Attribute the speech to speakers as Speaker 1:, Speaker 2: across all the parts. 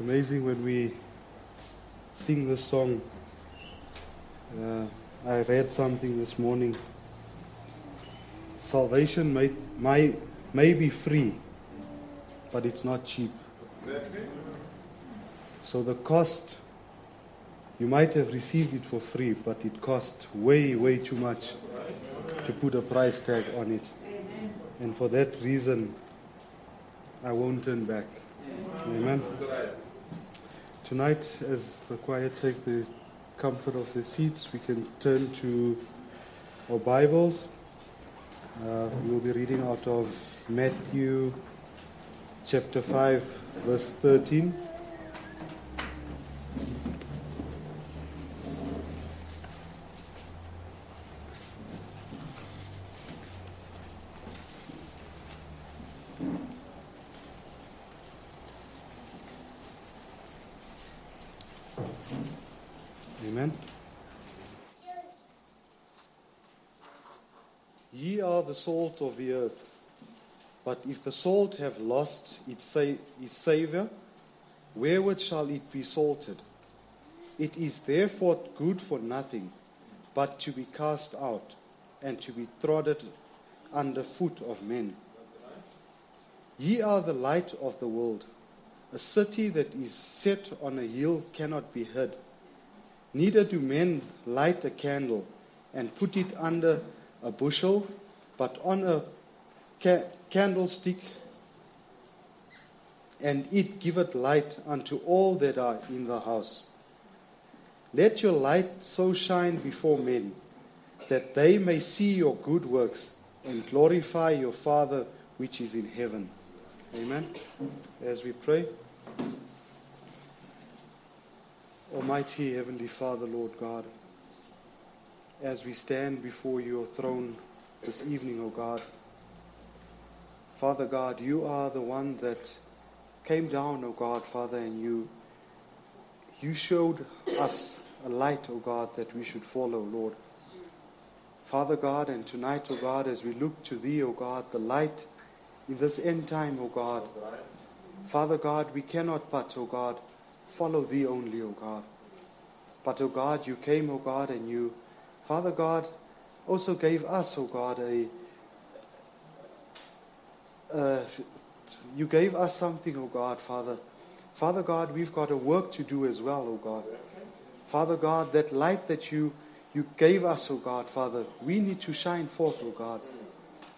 Speaker 1: It's amazing when we sing this song. Uh, I read something this morning. Salvation may, may, may be free, but it's not cheap. So the cost, you might have received it for free, but it cost way, way too much to put a price tag on it. And for that reason, I won't turn back. Amen. Tonight, as the choir take the comfort of the seats, we can turn to our Bibles. Uh, we will be reading out of Matthew chapter 5, verse 13. Amen. Ye are the salt of the earth. But if the salt have lost its, sa- its savour, wherewith shall it be salted? It is therefore good for nothing, but to be cast out, and to be trodden under foot of men. Ye are the light of the world. A city that is set on a hill cannot be hid. Neither do men light a candle and put it under a bushel, but on a ca- candlestick, and it giveth light unto all that are in the house. Let your light so shine before men that they may see your good works and glorify your Father which is in heaven. Amen. As we pray. Almighty Heavenly Father, Lord God, as we stand before your throne this evening, O God, Father God, you are the one that came down, O God, Father, and you you showed us a light, O God, that we should follow, Lord. Father God, and tonight, O God, as we look to Thee, O God, the light in this end time, O God, Father God, we cannot but, O God, follow Thee only, O God. But, O God, you came, O God, and you, Father God, also gave us, O God, a, uh, you gave us something, O God, Father. Father God, we've got a work to do as well, O God. Father God, that light that you, you gave us, O God, Father, we need to shine forth, O God.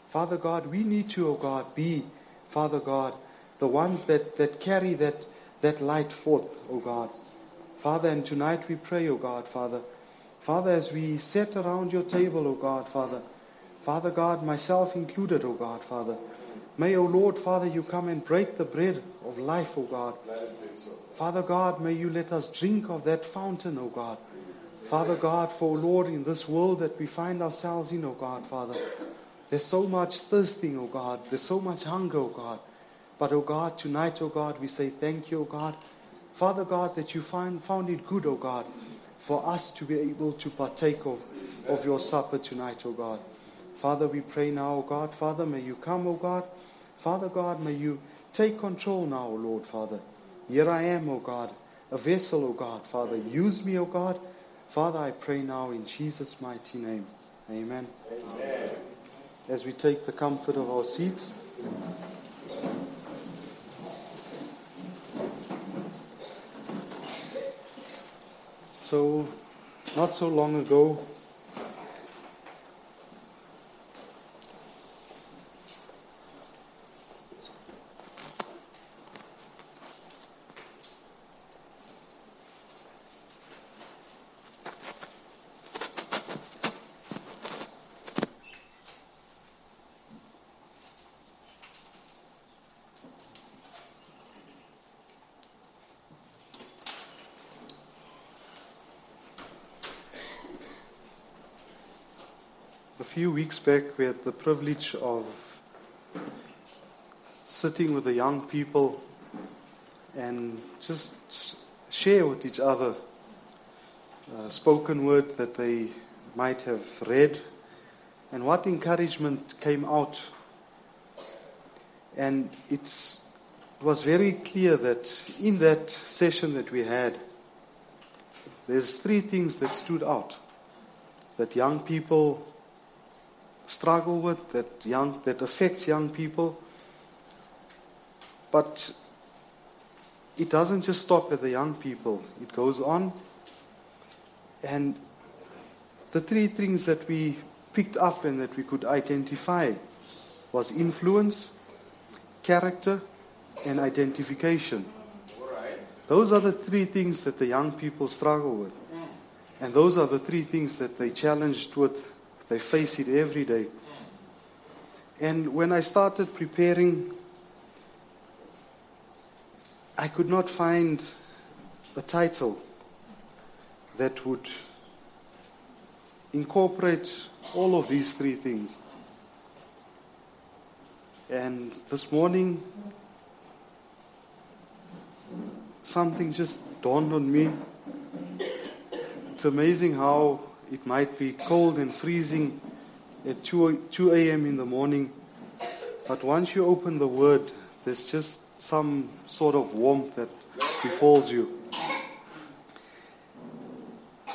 Speaker 1: Father God, we need to, O God, be, Father God, the ones that, that carry that, that light forth, O God. Father, and tonight we pray, O God, Father. Father, as we sit around your table, O God, Father. Father God, myself included, O God, Father. May, O Lord, Father, you come and break the bread of life, O God. Father God, may you let us drink of that fountain, O God. Father God, for Lord, in this world that we find ourselves in, O God, Father, there's so much thirsting, O God. There's so much hunger, O God. But, O God, tonight, O God, we say thank you, O God. Father God, that you find, found it good, O God, for us to be able to partake of, of your supper tonight, O God. Father, we pray now, O God. Father, may you come, O God. Father God, may you take control now, O Lord, Father. Here I am, O God, a vessel, O God, Father. Use me, O God. Father, I pray now in Jesus' mighty name. Amen. Amen. As we take the comfort of our seats. So, not so long ago, few weeks back, we had the privilege of sitting with the young people and just share with each other spoken word that they might have read and what encouragement came out. And it's, it was very clear that in that session that we had, there's three things that stood out that young people struggle with, that young that affects young people. But it doesn't just stop at the young people. It goes on. And the three things that we picked up and that we could identify was influence, character, and identification. Those are the three things that the young people struggle with. And those are the three things that they challenged with. They face it every day. And when I started preparing, I could not find a title that would incorporate all of these three things. And this morning, something just dawned on me it's amazing how it might be cold and freezing at 2, 2 a.m. in the morning, but once you open the Word, there's just some sort of warmth that befalls you.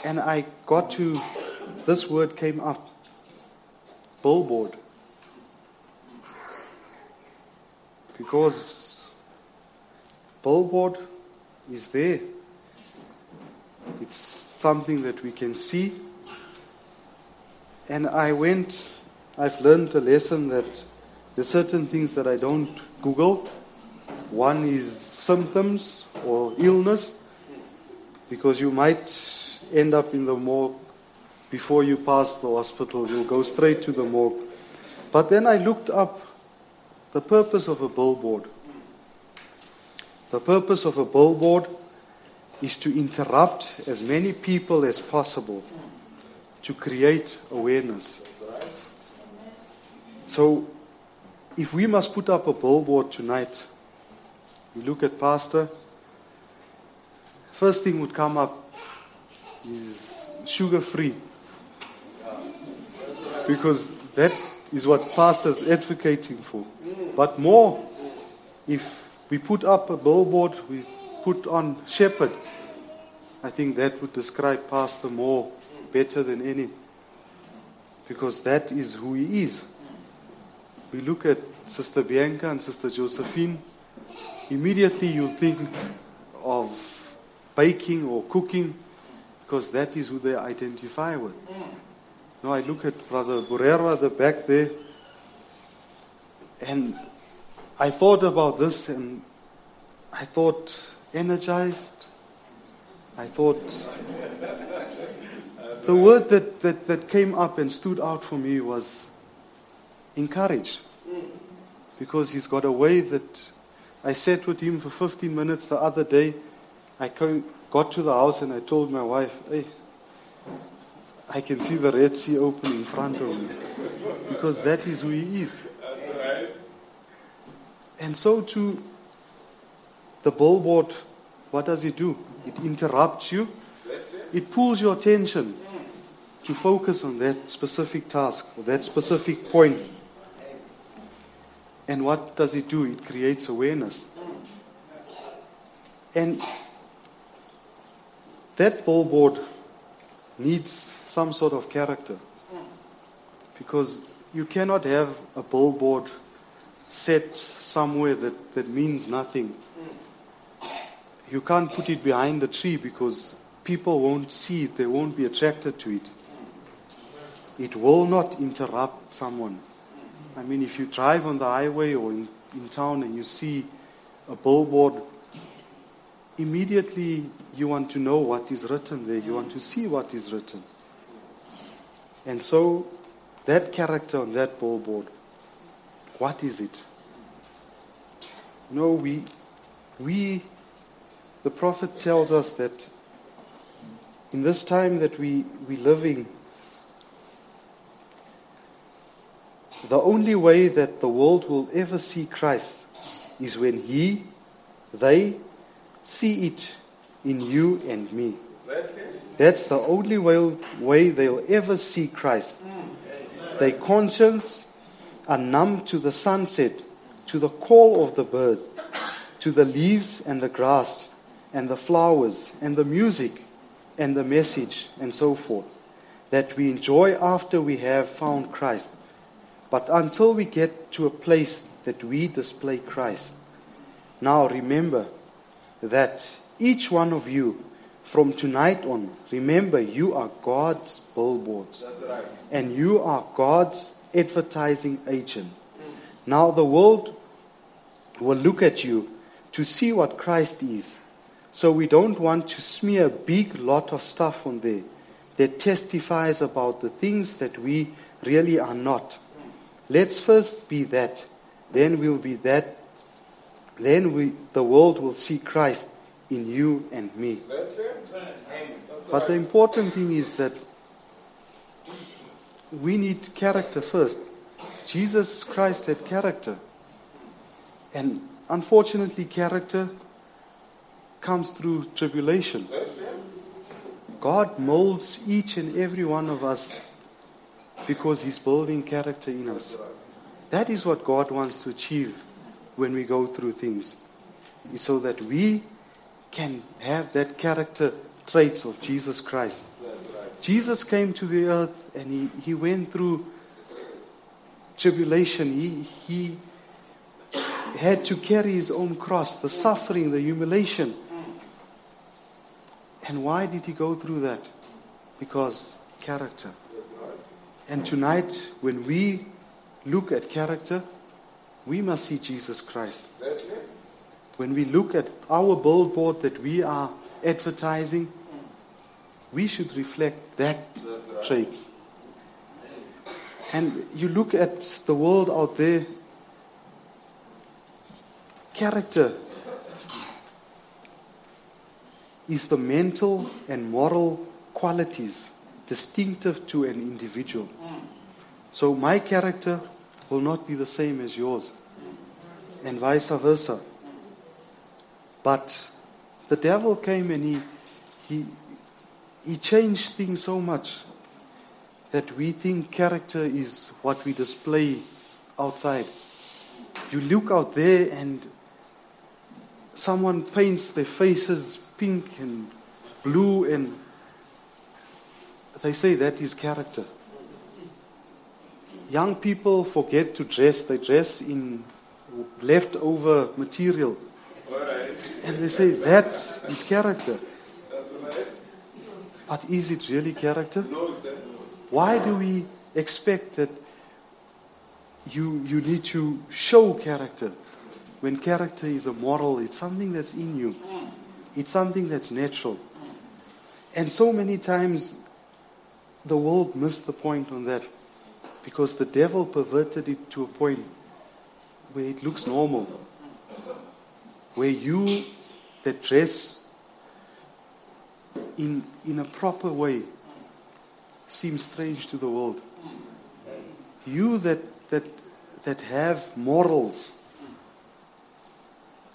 Speaker 1: And I got to, this word came up billboard. Because billboard is there. It's something that we can see. And I went, I've learned a lesson that there's certain things that I don't Google. One is symptoms or illness, because you might end up in the morgue before you pass the hospital. You'll go straight to the morgue. But then I looked up the purpose of a billboard. The purpose of a billboard is to interrupt as many people as possible to create awareness. So, if we must put up a billboard tonight, you look at Pastor, first thing would come up is sugar free. Because that is what Pastor's advocating for. But more, if we put up a billboard we put on shepherd. I think that would describe Pastor Moore better than any. Because that is who he is. We look at Sister Bianca and Sister Josephine, immediately you think of baking or cooking because that is who they identify with. Now I look at Brother Borrero at the back there and I thought about this and I thought energized. I thought the word that, that, that came up and stood out for me was encourage. Because he's got a way that I sat with him for 15 minutes the other day. I got to the house and I told my wife, hey, I can see the Red Sea open in front of me. Because that is who he is. And so too, the billboard, what does it do? It interrupts you, it pulls your attention to focus on that specific task or that specific point. And what does it do? It creates awareness. And that billboard needs some sort of character. Because you cannot have a billboard set somewhere that, that means nothing you can't put it behind a tree because people won't see it, they won't be attracted to it. It will not interrupt someone. I mean, if you drive on the highway or in, in town and you see a billboard, immediately you want to know what is written there, you want to see what is written. And so, that character on that billboard, what is it? No, we, we the prophet tells us that in this time that we, we live in, the only way that the world will ever see Christ is when he, they, see it in you and me. That's the only way, way they'll ever see Christ. Their conscience are numb to the sunset, to the call of the bird, to the leaves and the grass and the flowers and the music and the message and so forth that we enjoy after we have found Christ. But until we get to a place that we display Christ. Now remember that each one of you from tonight on, remember you are God's billboards.
Speaker 2: Right.
Speaker 1: And you are God's advertising agent. Now the world will look at you to see what Christ is. So we don't want to smear a big lot of stuff on there that testifies about the things that we really are not. Let's first be that. Then we'll be that. Then we, the world will see Christ in you and me. But the important thing is that we need character first. Jesus Christ had character. And unfortunately, character comes through tribulation. God molds each and every one of us because He's building character in us. That is what God wants to achieve when we go through things, so that we can have that character traits of Jesus Christ. Jesus came to the earth and he, he went through tribulation. He, he had to carry his own cross, the suffering, the humiliation. And why did he go through that? Because character. And tonight, when we look at character, we must see Jesus Christ. When we look at our billboard that we are advertising, we should reflect that
Speaker 2: right.
Speaker 1: traits. And you look at the world out there, character is the mental and moral qualities distinctive to an individual. So my character will not be the same as yours, and vice versa. But the devil came and he, he, he changed things so much that we think character is what we display outside. You look out there and someone paints their faces pink and blue and they say that is character. Young people forget to dress, they dress in leftover material. And they say that is character. But is it really character? Why do we expect that you, you need to show character when character is a moral? It's something that's in you, it's something that's natural. And so many times the world missed the point on that because the devil perverted it to a point where it looks normal. Where you that dress in, in a proper way seem strange to the world. You that, that, that have morals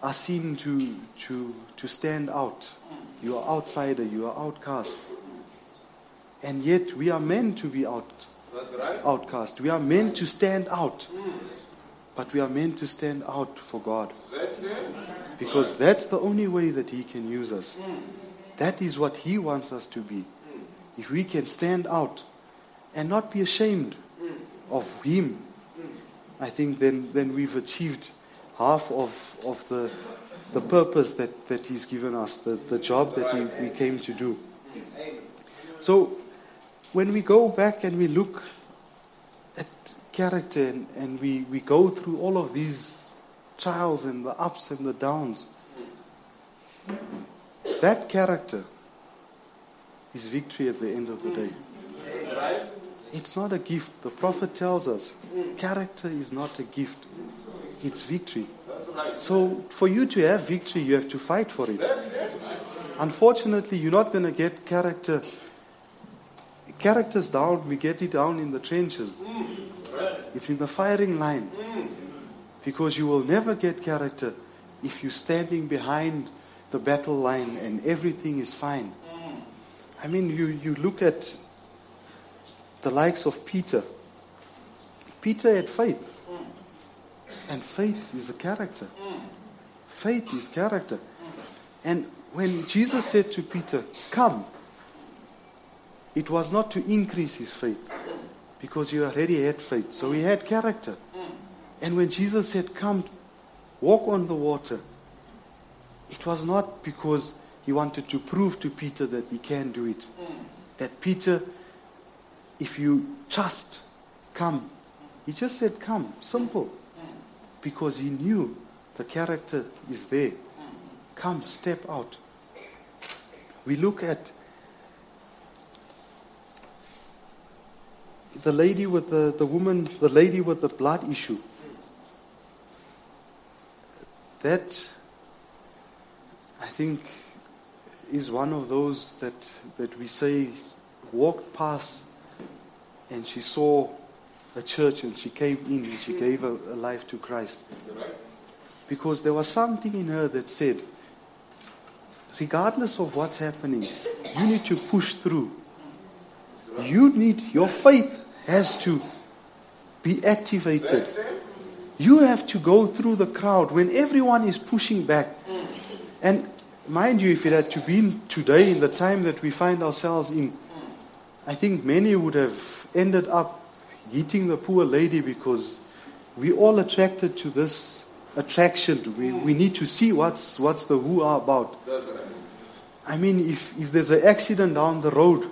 Speaker 1: are seen to, to, to stand out. You are outsider, you are outcast. And yet we are meant to be out,
Speaker 2: right.
Speaker 1: outcast. We are meant to stand out. But we are meant to stand out for God. Because that's the only way that He can use us. That is what He wants us to be. If we can stand out and not be ashamed of Him, I think then, then we've achieved half of, of the, the purpose that, that He's given us, the, the job that we, we came to do. So when we go back and we look at character and, and we, we go through all of these trials and the ups and the downs, that character is victory at the end of the day. It's not a gift. The prophet tells us character is not a gift, it's victory. So for you to have victory, you have to fight for it. Unfortunately, you're not going to get character. Character's down, we get it down in the trenches. It's in the firing line. Because you will never get character if you're standing behind the battle line and everything is fine. I mean, you, you look at the likes of Peter. Peter had faith. And faith is a character. Faith is character. And when Jesus said to Peter, Come, it was not to increase his faith because he already had faith. So he had character. And when Jesus said, Come, walk on the water, it was not because he wanted to prove to Peter that he can do it. That Peter, if you trust, come. He just said, Come, simple. Because he knew the character is there. Come, step out. We look at the lady with the, the woman, the lady with the blood issue. That, I think, is one of those that, that we say walked past and she saw a church and she came in and she gave her, life to Christ. Because there was something in her that said, regardless of what's happening, you need to push through. You need, your faith has to be activated. You have to go through the crowd when everyone is pushing back. And mind you, if it had to be today, in the time that we find ourselves in, I think many would have ended up hitting the poor lady because we all attracted to this attraction. We, we need to see what's, what's the who are about. I mean, if, if there's an accident down the road,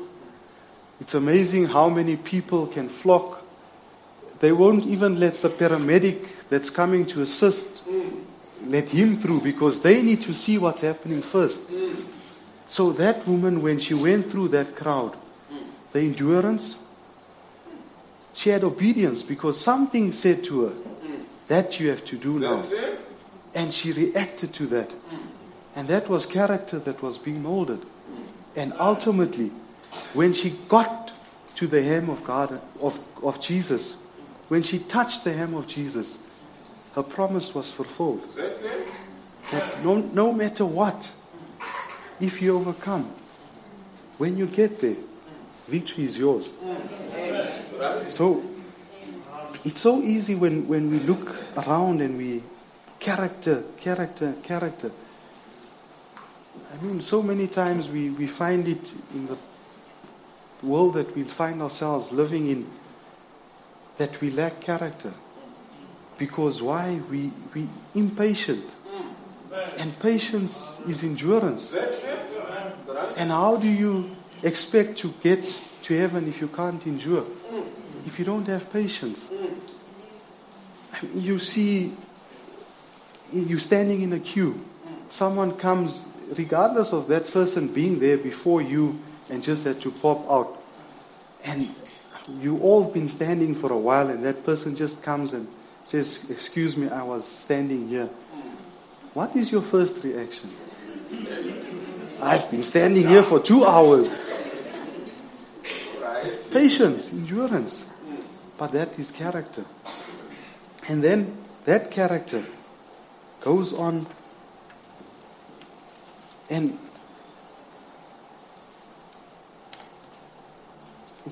Speaker 1: it's amazing how many people can flock. They won't even let the paramedic that's coming to assist let him through because they need to see what's happening first. So that woman, when she went through that crowd, the endurance, she had obedience because something said to her, that you have to do now. And she reacted to that. And that was character that was being molded. And ultimately, when she got to the hem of God, of, of Jesus, when she touched the hem of Jesus, her promise was fulfilled. That no, no matter what, if you overcome, when you get there, victory is yours. So it's so easy when, when we look around and we character, character, character. I mean, so many times we, we find it in the world that we find ourselves living in that we lack character. Because why? We we impatient. And patience is endurance. And how do you expect to get to heaven if you can't endure? If you don't have patience. You see you're standing in a queue. Someone comes regardless of that person being there before you and just had to pop out. And you all been standing for a while and that person just comes and says, Excuse me, I was standing here. What is your first reaction? I've been standing here for two hours. Patience, endurance. But that is character. And then that character goes on and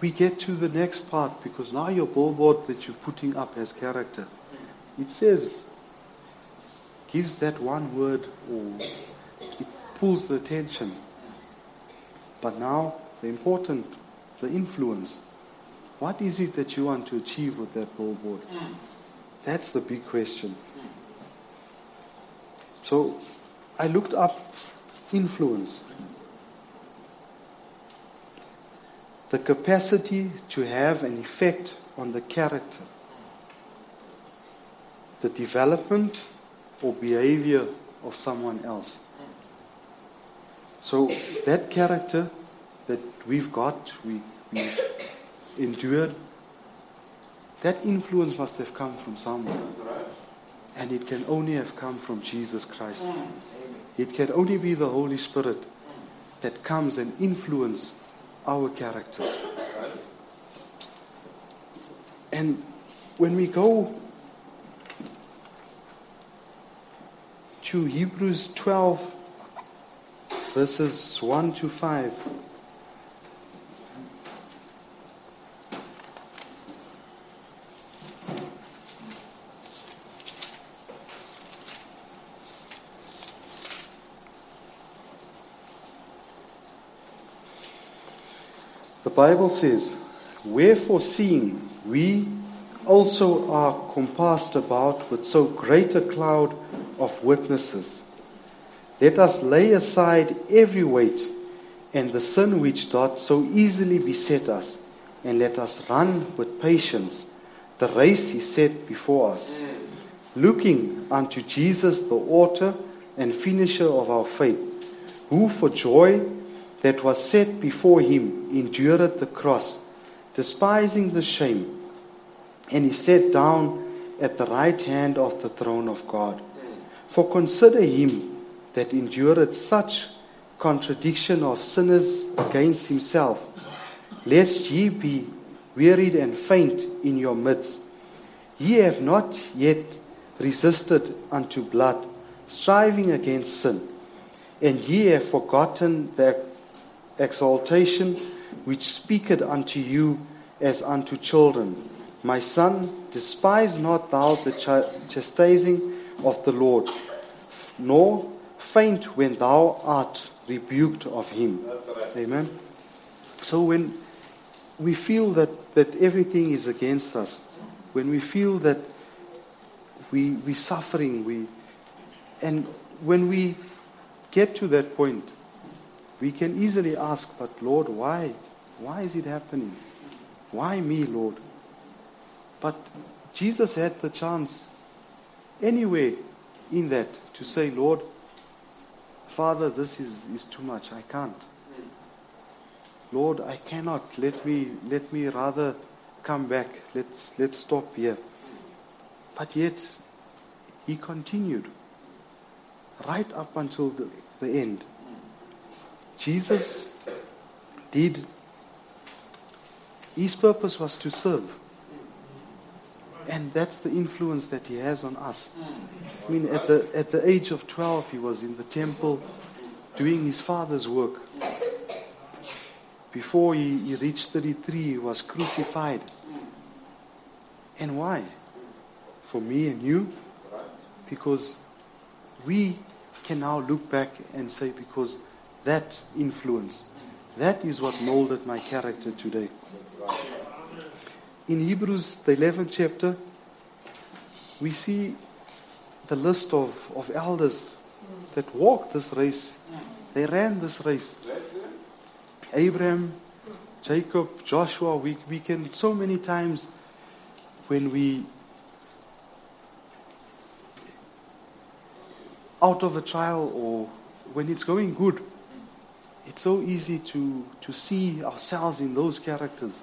Speaker 1: we get to the next part because now your billboard that you're putting up has character. It says, gives that one word or pulls the attention. But now the important, the influence. What is it that you want to achieve with that billboard? That's the big question. So I looked up influence. The capacity to have an effect on the character, the development or behavior of someone else. So that character that we've got, we, we've endured, that influence must have come from somewhere. And it can only have come from Jesus Christ. It can only be the Holy Spirit that comes and influence our character. And when we go to Hebrews 12, verses 1 to 5. The Bible says, Wherefore, seeing we also are compassed about with so great a cloud of witnesses, let us lay aside every weight and the sin which doth so easily beset us, and let us run with patience the race is set before us, looking unto Jesus, the author and finisher of our faith, who for joy that was set before him endured the cross, despising the shame, and he sat down at the right hand of the throne of God. For consider him that endured such contradiction of sinners against himself, lest ye be wearied and faint in your midst. Ye have not yet resisted unto blood, striving against sin, and ye have forgotten the exaltation which speaketh unto you as unto children. My son, despise not thou the chastising of the Lord, nor faint when thou art rebuked of him. Amen. So when we feel that, that everything is against us, when we feel that we we suffering, we and when we get to that point, we can easily ask, but Lord, why? Why is it happening? Why me, Lord? But Jesus had the chance anyway in that to say, Lord, Father, this is, is too much. I can't. Lord, I cannot. Let me let me rather come back. Let's let's stop here. But yet he continued right up until the, the end. Jesus did his purpose was to serve. And that's the influence that he has on us. I mean, at the, at the age of 12, he was in the temple doing his father's work. Before he, he reached 33, he was crucified. And why? For me and you? Because we can now look back and say, because that influence, that is what molded my character today. In Hebrews, the 11th chapter, we see the list of, of elders that walked this race. They ran this race. Abraham, Jacob, Joshua, we, we can so many times when we out of a trial or when it's going good, it's so easy to, to see ourselves in those characters.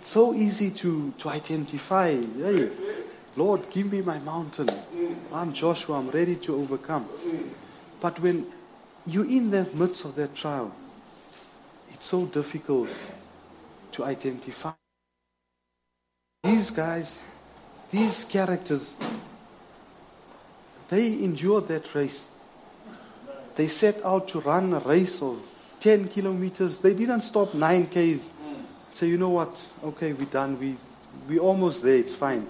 Speaker 1: It's so easy to, to identify, hey, Lord, give me my mountain. I'm Joshua, I'm ready to overcome. But when you're in the midst of that trial, it's so difficult to identify. These guys, these characters, they endured that race. They set out to run a race of 10 kilometers. They didn't stop 9 Ks. Say, you know what? Okay, we're done. We, we're almost there. It's fine.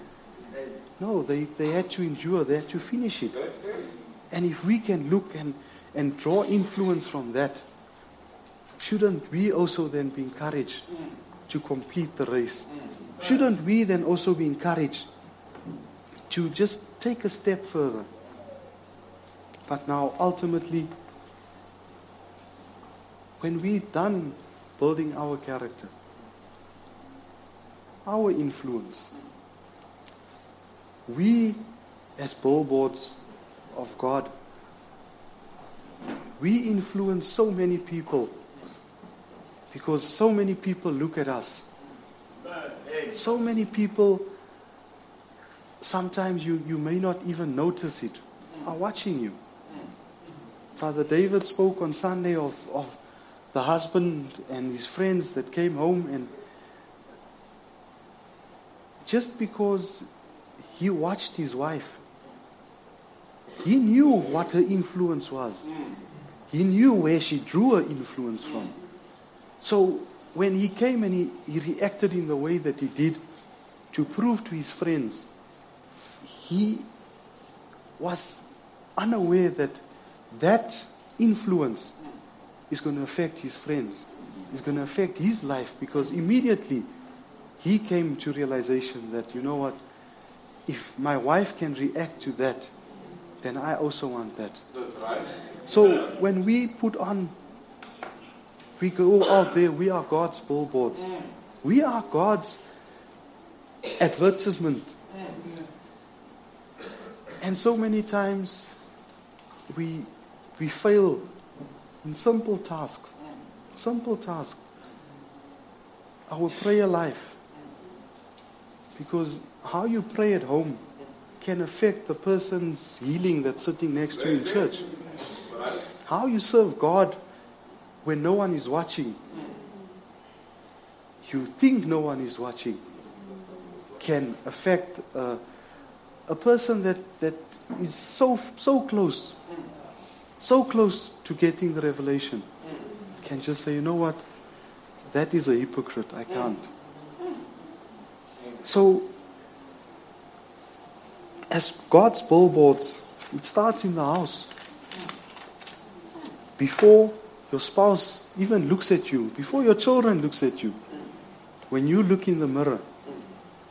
Speaker 1: No, they, they had to endure. They had to finish it. And if we can look and, and draw influence from that, shouldn't we also then be encouraged to complete the race? Shouldn't we then also be encouraged to just take a step further? But now, ultimately, when we're done building our character, our influence, we, as billboards of God, we influence so many people because so many people look at us. So many people, sometimes you, you may not even notice it, are watching you. Brother David spoke on Sunday of, of the husband and his friends that came home, and just because he watched his wife, he knew what her influence was. He knew where she drew her influence from. So when he came and he, he reacted in the way that he did to prove to his friends, he was unaware that that influence is going to affect his friends. is going to affect his life because immediately he came to realization that, you know what, if my wife can react to that, then I also want that.
Speaker 2: Right.
Speaker 1: So when we put on, we go out there, we are God's billboards. We are God's advertisement. And so many times we, we fail in simple tasks. Simple tasks. Our prayer life. Because how you pray at home can affect the person's healing that's sitting next to you in church. How you serve God when no one is watching. You think no one is watching can affect a person that, that is so so close, so close to getting the revelation. Can just say, you know what, that is a hypocrite. I can't. So, as God's billboards, it starts in the house. Before your spouse even looks at you, before your children looks at you, when you look in the mirror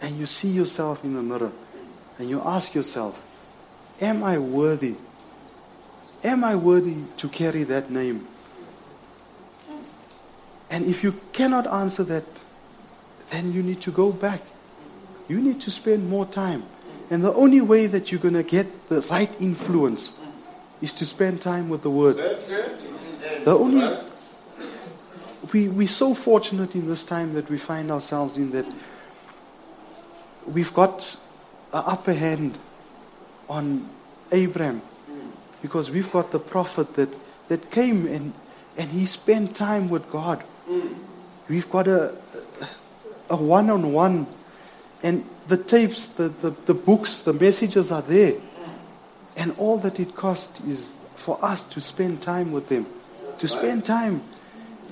Speaker 1: and you see yourself in the mirror and you ask yourself, am I worthy? Am I worthy to carry that name? And if you cannot answer that, then you need to go back. You need to spend more time. And the only way that you're going to get the right influence is to spend time with the Word. The only we we're so fortunate in this time that we find ourselves in that we've got an upper hand on Abraham because we've got the prophet that, that came and, and he spent time with God. We've got a a one on one and the tapes, the, the, the books, the messages are there. And all that it costs is for us to spend time with them, to spend time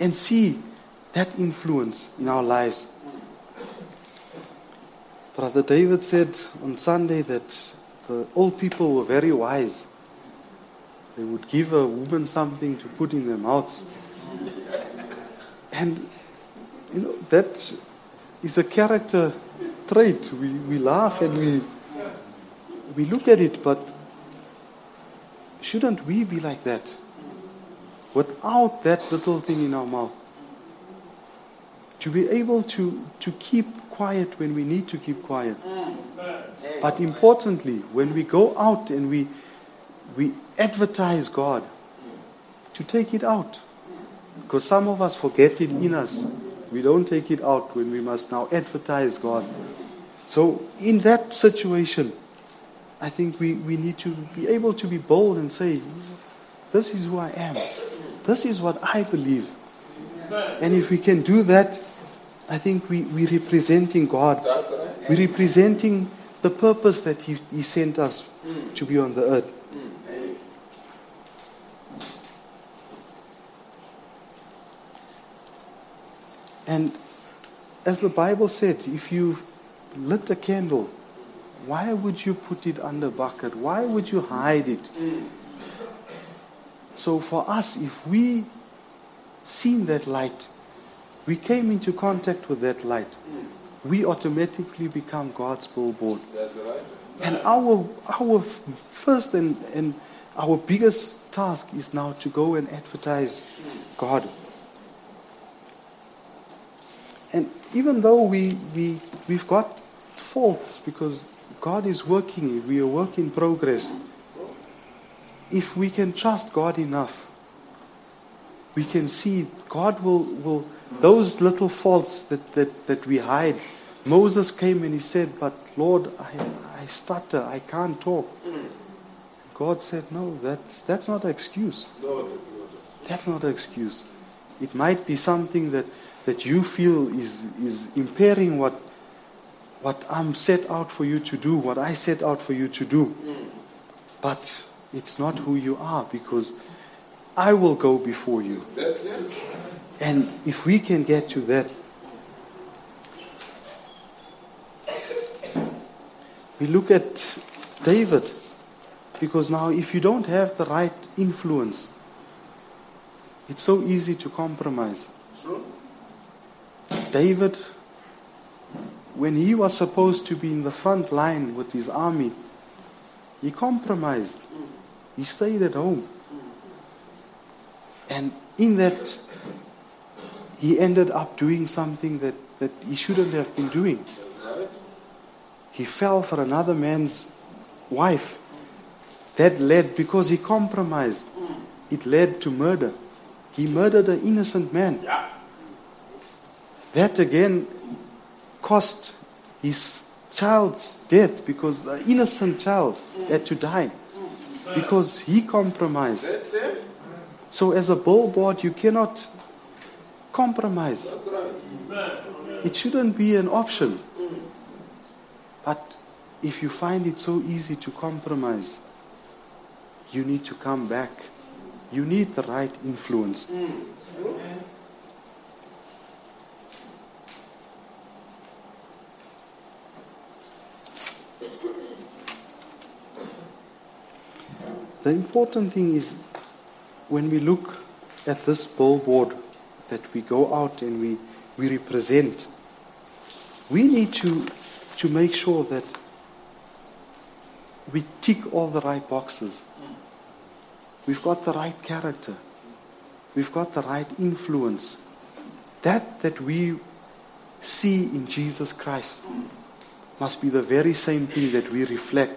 Speaker 1: and see that influence in our lives. Brother David said on Sunday that the old people were very wise. They would give a woman something to put in their mouths. And, you know, that is a character trait. We, we laugh and we, we look at it, but shouldn't we be like that? Without that little thing in our mouth. To be able to, to keep quiet when we need to keep quiet. But importantly, when we go out and we, we advertise God, to take it out. Because some of us forget it in us. We don't take it out when we must now advertise God. So, in that situation, I think we, we need to be able to be bold and say, This is who I am. This is what I believe. And if we can do that, I think we, we're representing God. We're representing the purpose that He, he sent us to be on the earth. And as the Bible said, if you lit a candle, why would you put it under bucket? Why would you hide it? So for us, if we seen that light, we came into contact with that light, we automatically become God's billboard.
Speaker 2: Right.
Speaker 1: And our our first and, and our biggest task is now to go and advertise God. And even though we, we we've got faults because God is working, we are work in progress. If we can trust God enough, we can see God will, will those little faults that, that, that we hide. Moses came and he said, But Lord, I, I stutter, I can't talk. God said, No, that's, that's not an excuse.
Speaker 2: That's not
Speaker 1: an excuse. It might be something that, that you feel is, is impairing what, what I'm set out for you to do, what I set out for you to do. But it's not who you are because I will go before you. And if we can get to that, we look at David, because now if you don't have the right influence, it's so easy to compromise.
Speaker 2: True.
Speaker 1: David, when he was supposed to be in the front line with his army, he compromised. He stayed at home. And in that, he ended up doing something that, that he shouldn't have been doing. He fell for another man's wife. That led, because he compromised, it led to murder. He murdered an innocent man. That again cost his child's death because the innocent child had to die because he compromised. So, as a billboard, you cannot compromise. It shouldn't be an option. But if you find it so easy to compromise, you need to come back. You need the right influence. The important thing is when we look at this billboard that we go out and we, we represent, we need to, to make sure that we tick all the right boxes. We've got the right character. We've got the right influence. That that we see in Jesus Christ must be the very same thing that we reflect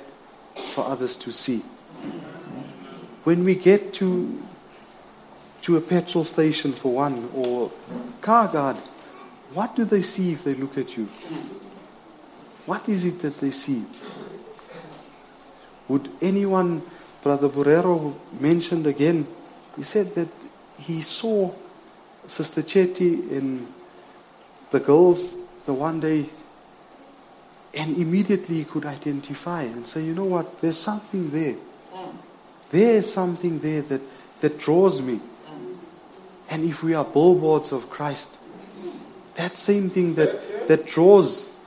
Speaker 1: for others to see. When we get to to a petrol station for one or car guard, what do they see if they look at you? What is it that they see? Would anyone, Brother Borrero mentioned again, he said that he saw Sister Chetty and the girls the one day and immediately he could identify and say, you know what, there's something there. There's something there that, that draws me. And if we are billboards of Christ, that same thing that, that draws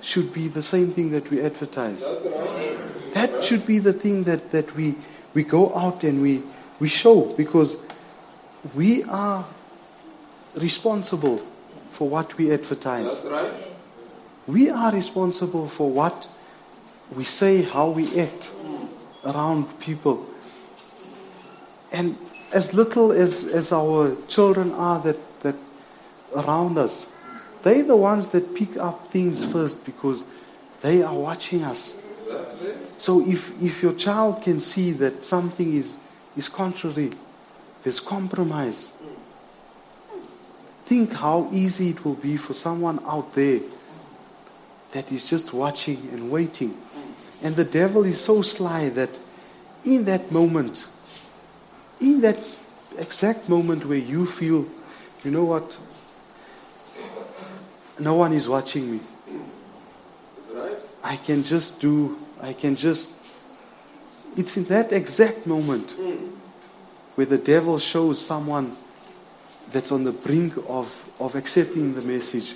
Speaker 1: should be the same thing that we advertise. That should be the thing that, that we, we go out and we, we show because we are responsible for what we advertise. We are responsible for what we say, how we act around people. And as little as, as our children are that, that around us, they're the ones that pick up things first because they are watching us. So if, if your child can see that something is, is contrary, there's compromise, think how easy it will be for someone out there that is just watching and waiting. And the devil is so sly that in that moment, in that exact moment where you feel, you know what, no one is watching me. I can just do, I can just. It's in that exact moment where the devil shows someone that's on the brink of, of accepting the message.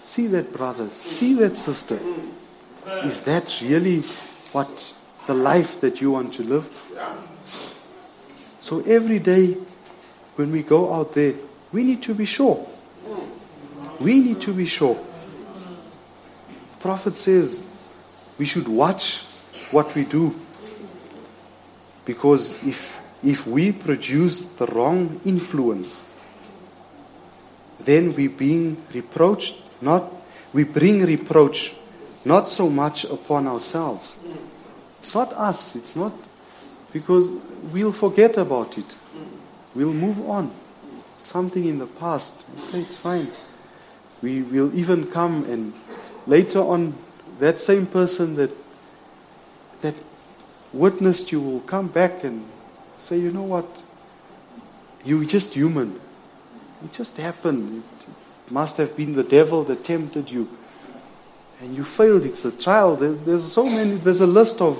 Speaker 1: See that brother, see that sister. Is that really what the life that you want to live? So every day when we go out there, we need to be sure. We need to be sure. The Prophet says we should watch what we do. Because if, if we produce the wrong influence, then we being reproached, not we bring reproach not so much upon ourselves. It's not us, it's not because we'll forget about it. We'll move on. Something in the past, okay, it's fine. We will even come and later on that same person that that witnessed you will come back and say, you know what? You're just human. It just happened. It must have been the devil that tempted you. And you failed. It's a trial. There- There's so many, there's a list of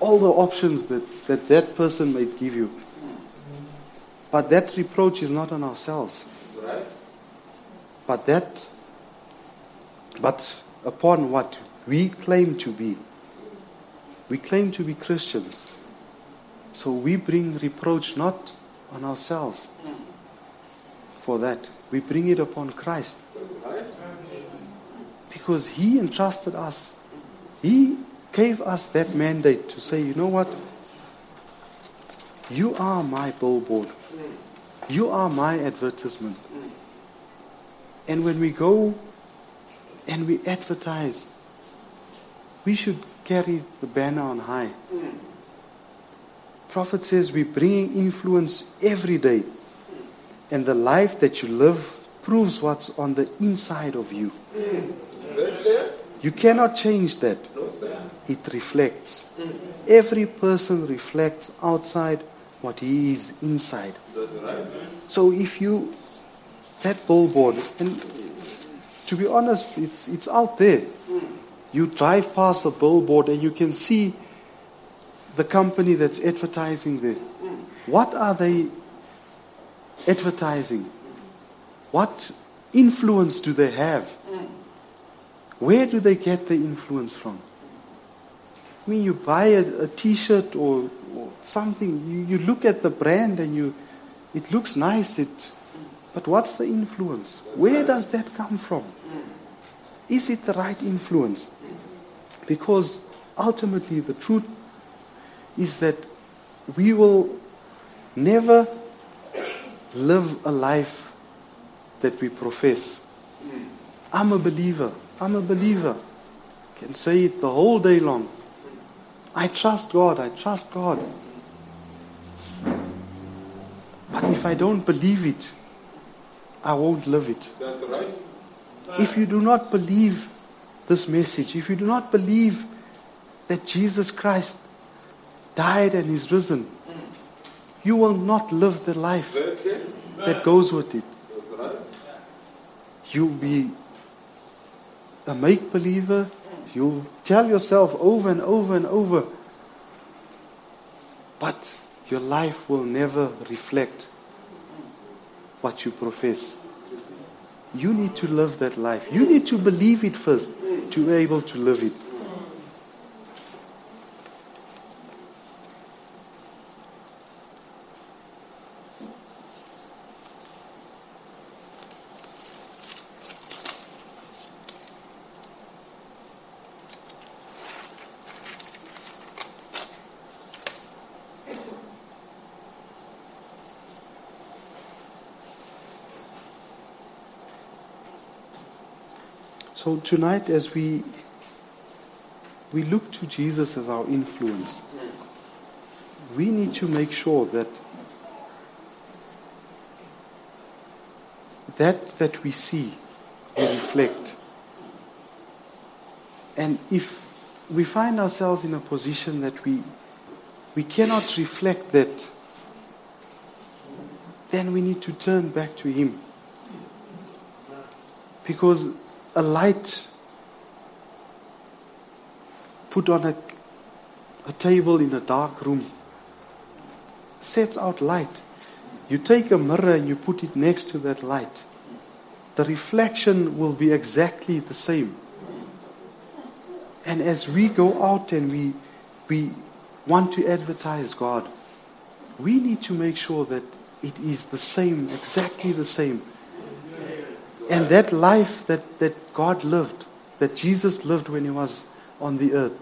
Speaker 1: all the options that that, that person might give you. But that reproach is not on ourselves.
Speaker 2: Right.
Speaker 1: But that, but upon what we claim to be. We claim to be Christians. So we bring reproach not on ourselves for that. We bring it upon Christ. Because He entrusted us. He gave us that mandate to say, you know what? You are my billboard. You are my advertisement. And when we go and we advertise, we should carry the banner on high. Prophet says we're bringing influence every day. And the life that you live proves what's on the inside of you. You cannot change that. It reflects. Every person reflects outside what he is inside. So if you, that billboard, and to be honest, it's, it's out there. You drive past a billboard and you can see the company that's advertising there. What are they advertising? What influence do they have? Where do they get the influence from? I mean, you buy a, a T-shirt or, or something. You, you look at the brand and you, it looks nice. It, but what's the influence? Where does that come from? Is it the right influence? Because ultimately, the truth is that we will never live a life that we profess. I'm a believer. I'm a believer. Can say it the whole day long. I trust God. I trust God. But if I don't believe it, I won't live it.
Speaker 2: That's right.
Speaker 1: If you do not believe this message, if you do not believe that Jesus Christ died and is risen, you will not live the life that goes with it. You'll be a make believer. You'll tell yourself over and over and over. But your life will never reflect what you profess. You need to live that life. You need to believe it first to be able to live it. So tonight, as we we look to Jesus as our influence, we need to make sure that that that we see, we reflect. And if we find ourselves in a position that we we cannot reflect that, then we need to turn back to Him. Because a light put on a, a table in a dark room sets out light. You take a mirror and you put it next to that light. The reflection will be exactly the same. And as we go out and we, we want to advertise God, we need to make sure that it is the same, exactly the same. And that life that, that God lived, that Jesus lived when he was on the earth,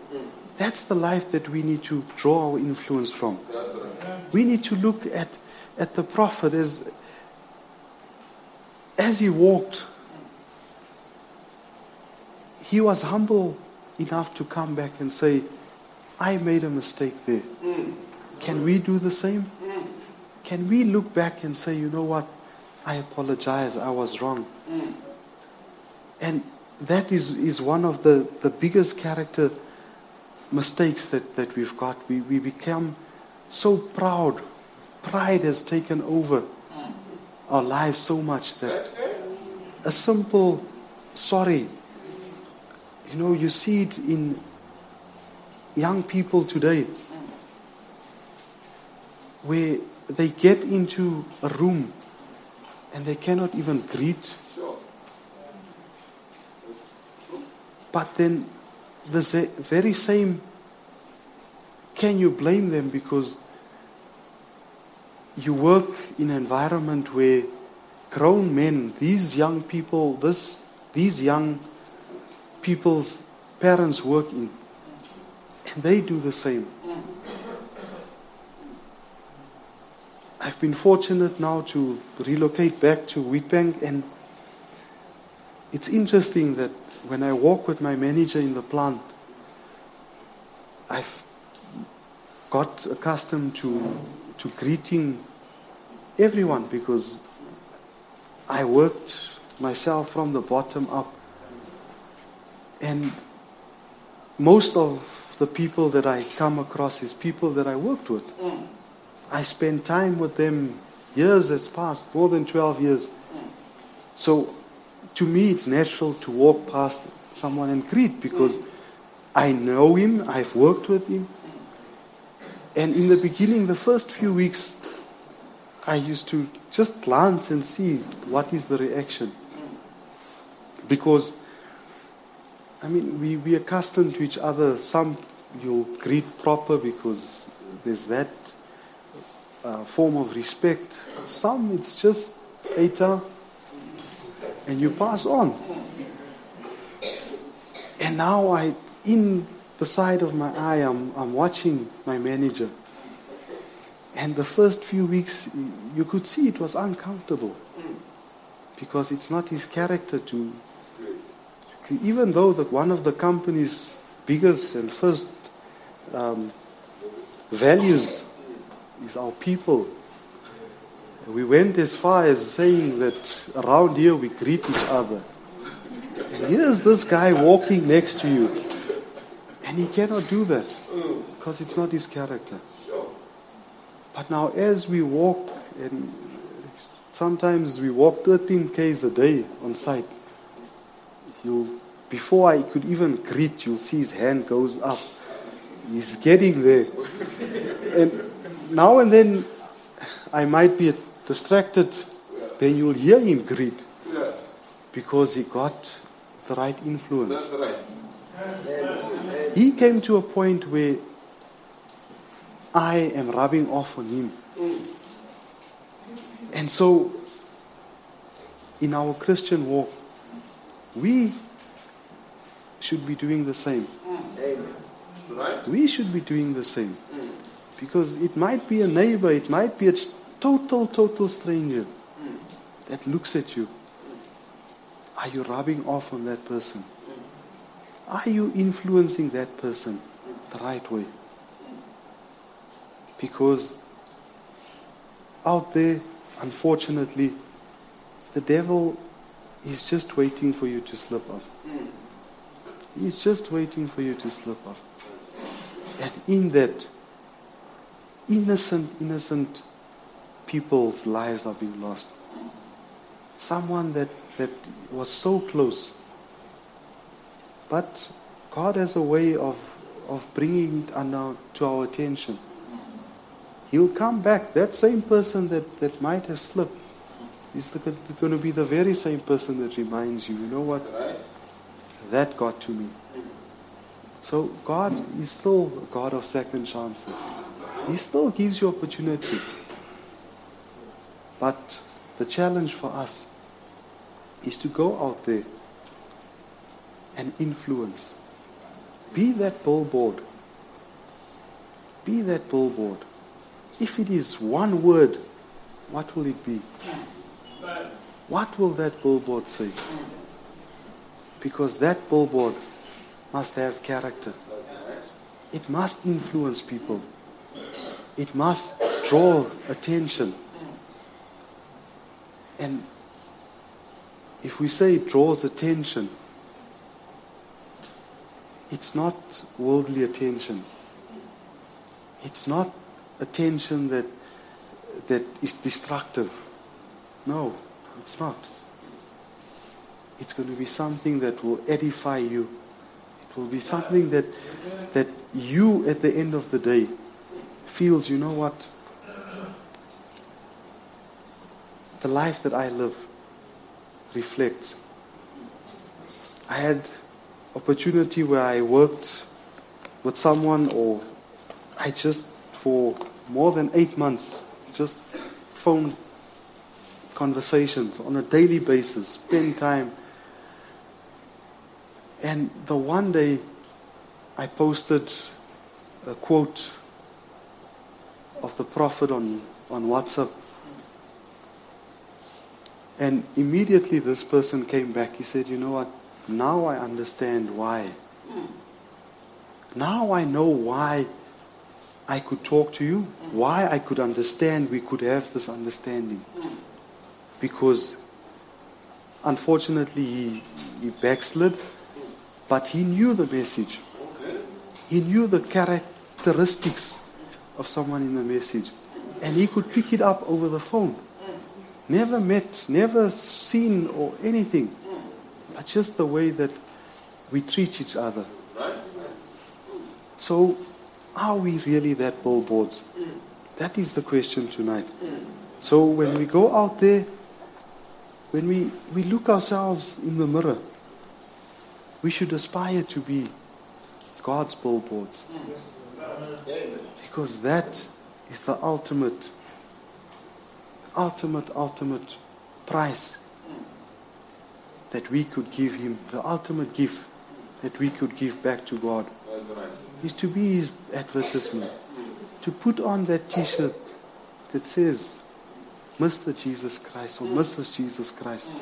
Speaker 1: that's the life that we need to draw our influence from. We need to look at, at the prophet as, as he walked, he was humble enough to come back and say, I made a mistake there. Can we do the same? Can we look back and say, you know what? I apologize, I was wrong. Mm. And that is, is one of the, the biggest character mistakes that, that we've got. We, we become so proud. Pride has taken over mm. our lives so much that a simple sorry, you know, you see it in young people today mm. where they get into a room and they cannot even greet. But then the very same, can you blame them because you work in an environment where grown men, these young people, this, these young people's parents work in. And they do the same. I've been fortunate now to relocate back to Wheatbank, and it's interesting that when I walk with my manager in the plant, I've got accustomed to, to greeting everyone because I worked myself from the bottom up. And most of the people that I come across is people that I worked with. Mm. I spend time with them. Years has passed, more than 12 years. So to me, it's natural to walk past someone and greet because I know him, I've worked with him. And in the beginning, the first few weeks, I used to just glance and see what is the reaction. Because, I mean, we, we accustomed to each other. Some you'll greet proper because there's that uh, form of respect. Some it's just eta, and you pass on. And now I, in the side of my eye, I'm, I'm watching my manager. And the first few weeks, you could see it was uncomfortable because it's not his character to. Even though the, one of the company's biggest and first um, values is our people, we went as far as saying that around here we greet each other. And here's this guy walking next to you, and he cannot do that because it's not his character. But now, as we walk, and sometimes we walk 13 k's a day on site, you before I could even greet, you'll see his hand goes up. He's getting there. and now and then, I might be distracted. Then you'll hear him greet because he got the right influence. He came to a point where I am rubbing off on him. And so, in our Christian walk, we should be doing the same.
Speaker 2: Right?
Speaker 1: We should be doing the same. Mm. Because it might be a neighbor, it might be a total, total stranger that looks at you. Are you rubbing off on that person? Are you influencing that person the right way? Because out there, unfortunately, the devil is just waiting for you to slip up. He's just waiting for you to slip up. And in that, innocent, innocent people's lives are being lost. Someone that, that was so close. But God has a way of, of bringing it to our attention. He'll come back. That same person that, that might have slipped is going to be the very same person that reminds you, you know what? That got to me. So God is still a God of second chances. He still gives you opportunity. But the challenge for us is to go out there and influence. Be that billboard. Be that billboard. If it is one word, what will it be? What will that billboard say? Because that billboard must have character. It must influence people. It must draw attention. And if we say it draws attention, it's not worldly attention. It's not attention that that is destructive. No, it's not. It's going to be something that will edify you. It will be something that that you at the end of the day feels, you know what? The life that I live reflects. I had opportunity where I worked with someone or I just for more than eight months just phone conversations on a daily basis, spend time. And the one day I posted a quote of the Prophet on, on WhatsApp. And immediately this person came back. He said, You know what? Now I understand why. Now I know why I could talk to you, why I could understand we could have this understanding. Because unfortunately he, he backslid, but he knew the message. He knew the characteristics of someone in the message. And he could pick it up over the phone. Never met, never seen or anything. But just the way that we treat each other. So, are we really that billboards? That is the question tonight. So, when we go out there, when we, we look ourselves in the mirror, we should aspire to be God's billboards. Because that is the ultimate, ultimate, ultimate price that we could give Him, the ultimate gift that we could give back to God, is to be His advertisement. To put on that t shirt that says, Mr. Jesus Christ or Mrs. Jesus Christ.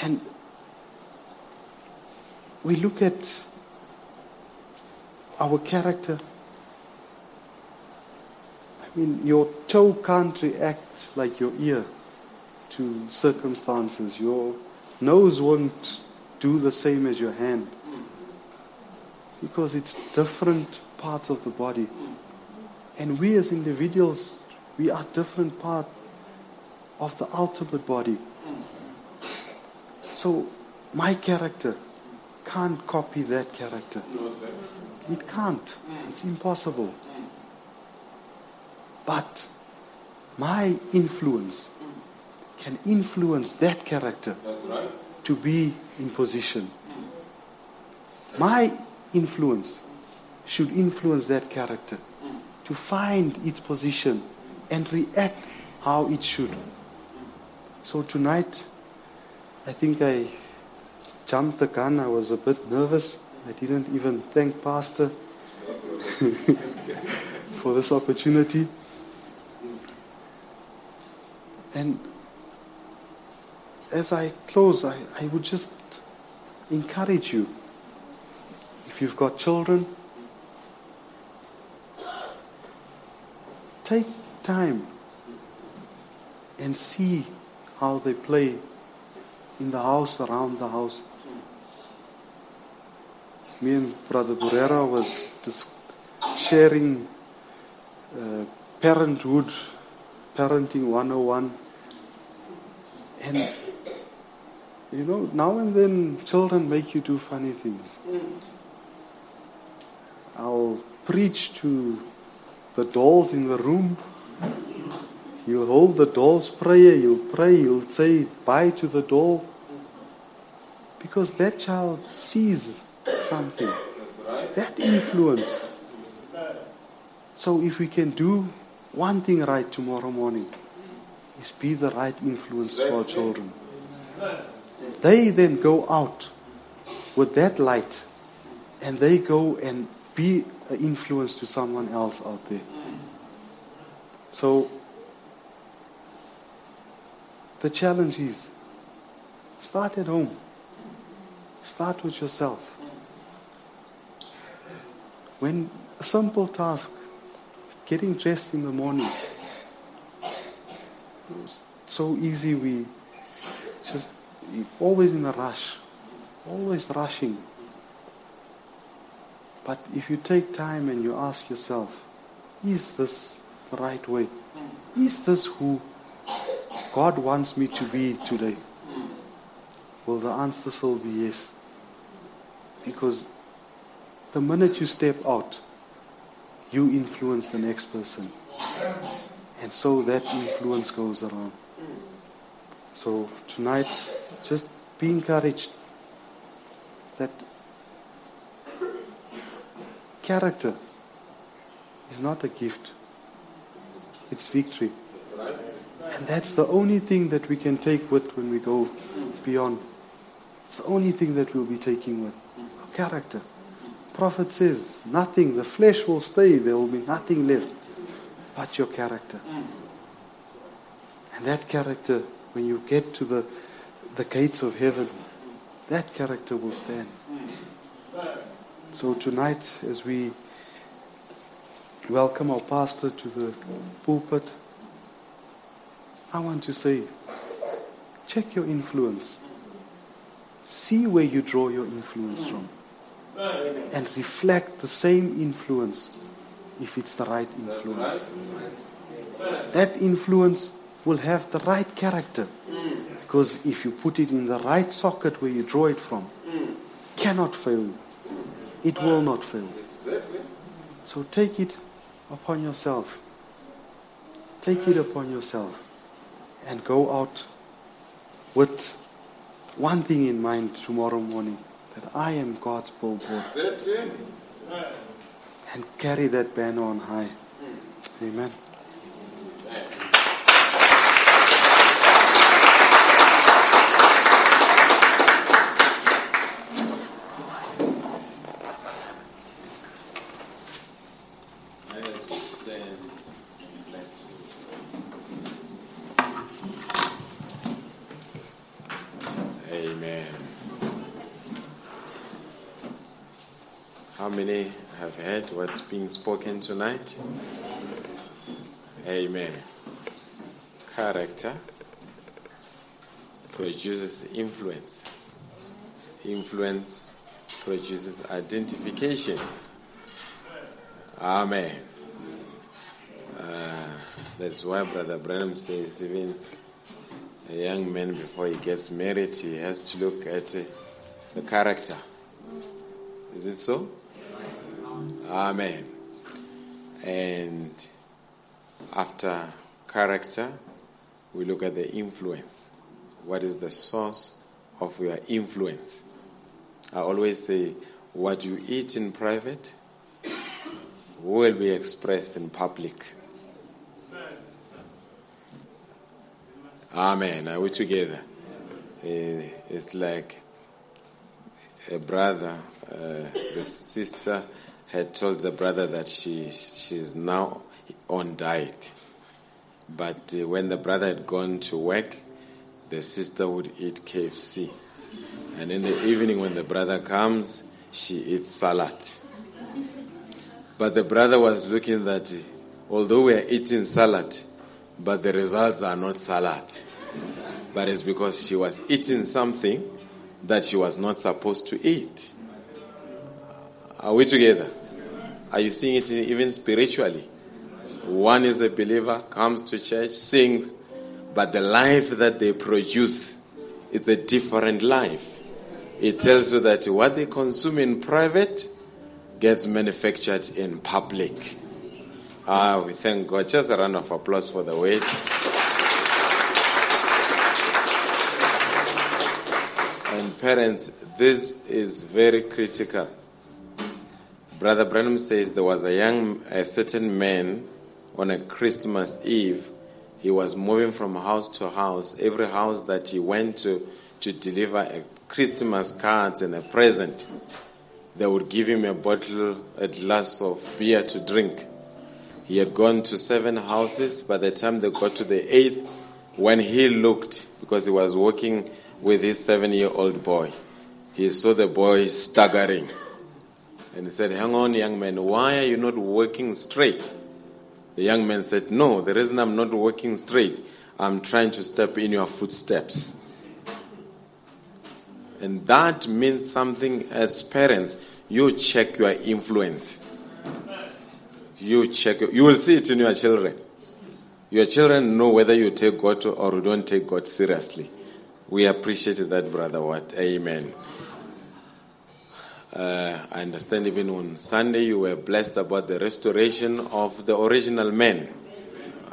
Speaker 1: And we look at our character. I mean, your toe can't react like your ear to circumstances. Your nose won't do the same as your hand because it's different parts of the body. And we as individuals, we are different part of the ultimate body. So my character can't copy that character. It can't. It's impossible. But my influence can influence that character to be in position. Mm. My influence should influence that character mm. to find its position and react how it should. Mm. So tonight, I think I jumped the gun. I was a bit nervous. I didn't even thank Pastor for this opportunity. And as I close, I, I would just encourage you. If you've got children, take time and see how they play in the house, around the house. Me and Brother Burera was just sharing uh, parenthood, parenting 101. And, you know, now and then children make you do funny things. I'll preach to the dolls in the room. He'll hold the doll's prayer, he'll pray, he'll say bye to the doll. Because that child sees something. That influence. So if we can do one thing right tomorrow morning, is be the right influence for our children. They then go out with that light and they go and be an influence to someone else out there. So the challenge is start at home. Start with yourself. When a simple task, getting dressed in the morning, so easy we just always in a rush, always rushing. But if you take time and you ask yourself, is this the right way? Is this who God wants me to be today? Well, the answer will be yes. Because the minute you step out, you influence the next person. And so that influence goes around. So tonight, just be encouraged that character is not a gift, it's victory. And that's the only thing that we can take with when we go beyond. It's the only thing that we'll be taking with. Our character. Prophet says, nothing, the flesh will stay, there will be nothing left but your character. And that character, when you get to the, the gates of heaven, that character will stand. So tonight, as we welcome our pastor to the pulpit, I want to say, check your influence. See where you draw your influence from. And reflect the same influence if it's the right influence. That influence will have the right character. Because if you put it in the right socket where you draw it from, cannot fail you. It will not fail. So take it upon yourself. Take it upon yourself and go out with one thing in mind tomorrow morning that I am God's billboard and carry that banner on high. Amen.
Speaker 2: Stand and bless you. Amen. How many have heard what's being spoken tonight? Amen. Character produces influence. Influence produces identification. Amen. That's why Brother Branham says even a young man before he gets married, he has to look at uh, the character. Is it so? Amen. And after character, we look at the influence. What is the source of your influence? I always say, what you eat in private will be expressed in public. Amen. Are we together? Eh, It's like a brother, uh, the sister had told the brother that she she is now on diet. But uh, when the brother had gone to work, the sister would eat KFC. And in the evening, when the brother comes, she eats salad. But the brother was looking that although we are eating salad, but the results are not salad. But it's because she was eating something that she was not supposed to eat. Are we together? Are you seeing it even spiritually? One is a believer, comes to church, sings, but the life that they produce, it's a different life. It tells you that what they consume in private gets manufactured in public. Ah, we thank God. Just a round of applause for the wait. And parents, this is very critical. Brother Branham says there was a young, a certain man on a Christmas Eve. He was moving from house to house. Every house that he went to to deliver a Christmas cards and a present, they would give him a bottle, a glass of beer to drink. He had gone to seven houses. By the time they got to the eighth, when he looked, because he was walking with his seven year old boy, he saw the boy staggering. And he said, Hang on, young man, why are you not walking straight? The young man said, No, the reason I'm not walking straight, I'm trying to step in your footsteps. And that means something as parents. You check your influence. You check, you will see it in your children. Your children know whether you take God or you don't take God seriously. We appreciate that, Brother What? Amen. Uh, I understand even on Sunday you were blessed about the restoration of the original man.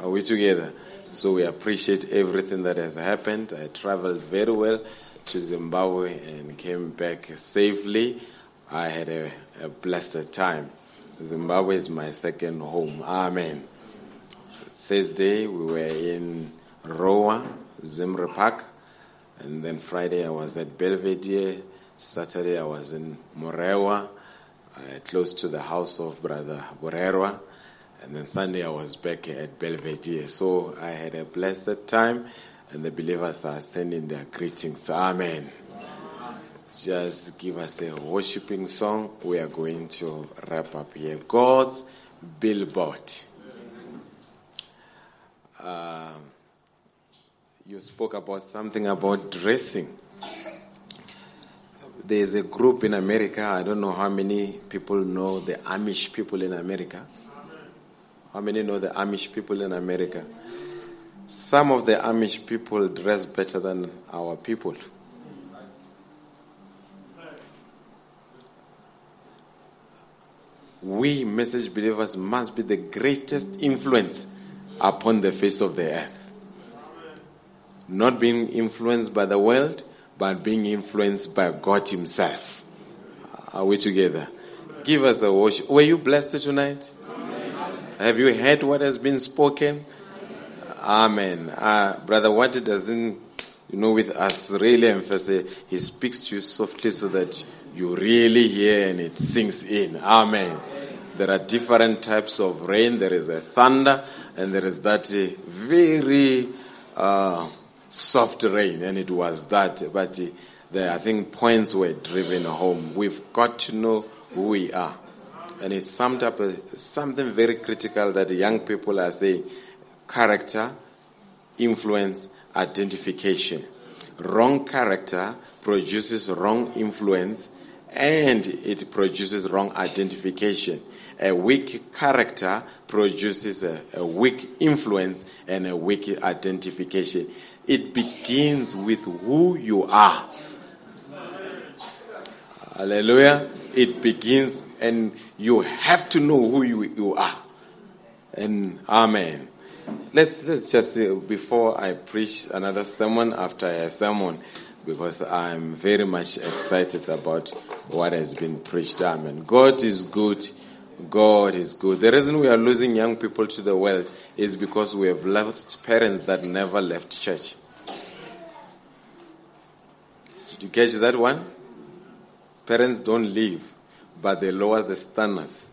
Speaker 2: Are we together? So we appreciate everything that has happened. I traveled very well to Zimbabwe and came back safely. I had a, a blessed time. Zimbabwe is my second home. Amen. Thursday we were in Ruwa, Zimre Park, And then Friday I was at Belvedere. Saturday I was in Murewa, uh, close to the house of Brother Borerwa. And then Sunday I was back at Belvedere. So I had a blessed time, and the believers are sending their greetings. Amen. Just give us a worshiping song. We are going to wrap up here. God's billboard. Uh, you spoke about something about dressing. There's a group in America. I don't know how many people know the Amish people in America. How many know the Amish people in America? Some of the Amish people dress better than our people. We, message believers, must be the greatest influence upon the face of the earth. Not being influenced by the world, but being influenced by God Himself. Are we together? Give us a worship. Were you blessed tonight? Have you heard what has been spoken? Amen. Uh, Brother What doesn't, you know, with us really emphasize, he speaks to you softly so that you really hear and it sinks in. Amen. There are different types of rain. There is a thunder, and there is that uh, very uh, soft rain, and it was that. But uh, I think points were driven home. We've got to know who we are. And it's summed up something very critical that young people are saying character, influence, identification. Wrong character produces wrong influence and it produces wrong identification. A weak character produces a, a, weak influence and a weak identification. It begins with who you are. Hallelujah. It begins, and you have to know who you, you are. And amen. Let's let's just uh, before I preach another sermon after a sermon, because I'm very much excited about what has been preached. Amen. God is good. God is good. The reason we are losing young people to the world is because we have lost parents that never left church. Did you catch that one? Parents don't leave, but they lower the standards,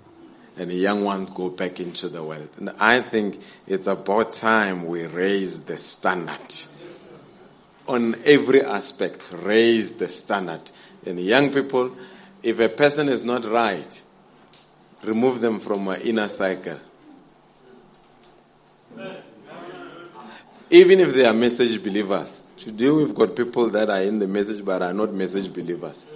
Speaker 2: and the young ones go back into the world. And I think it's about time we raise the standard. On every aspect, raise the standard. And young people, if a person is not right, remove them from our inner cycle. Even if they are message believers. Today we've got people that are in the message but are not message believers.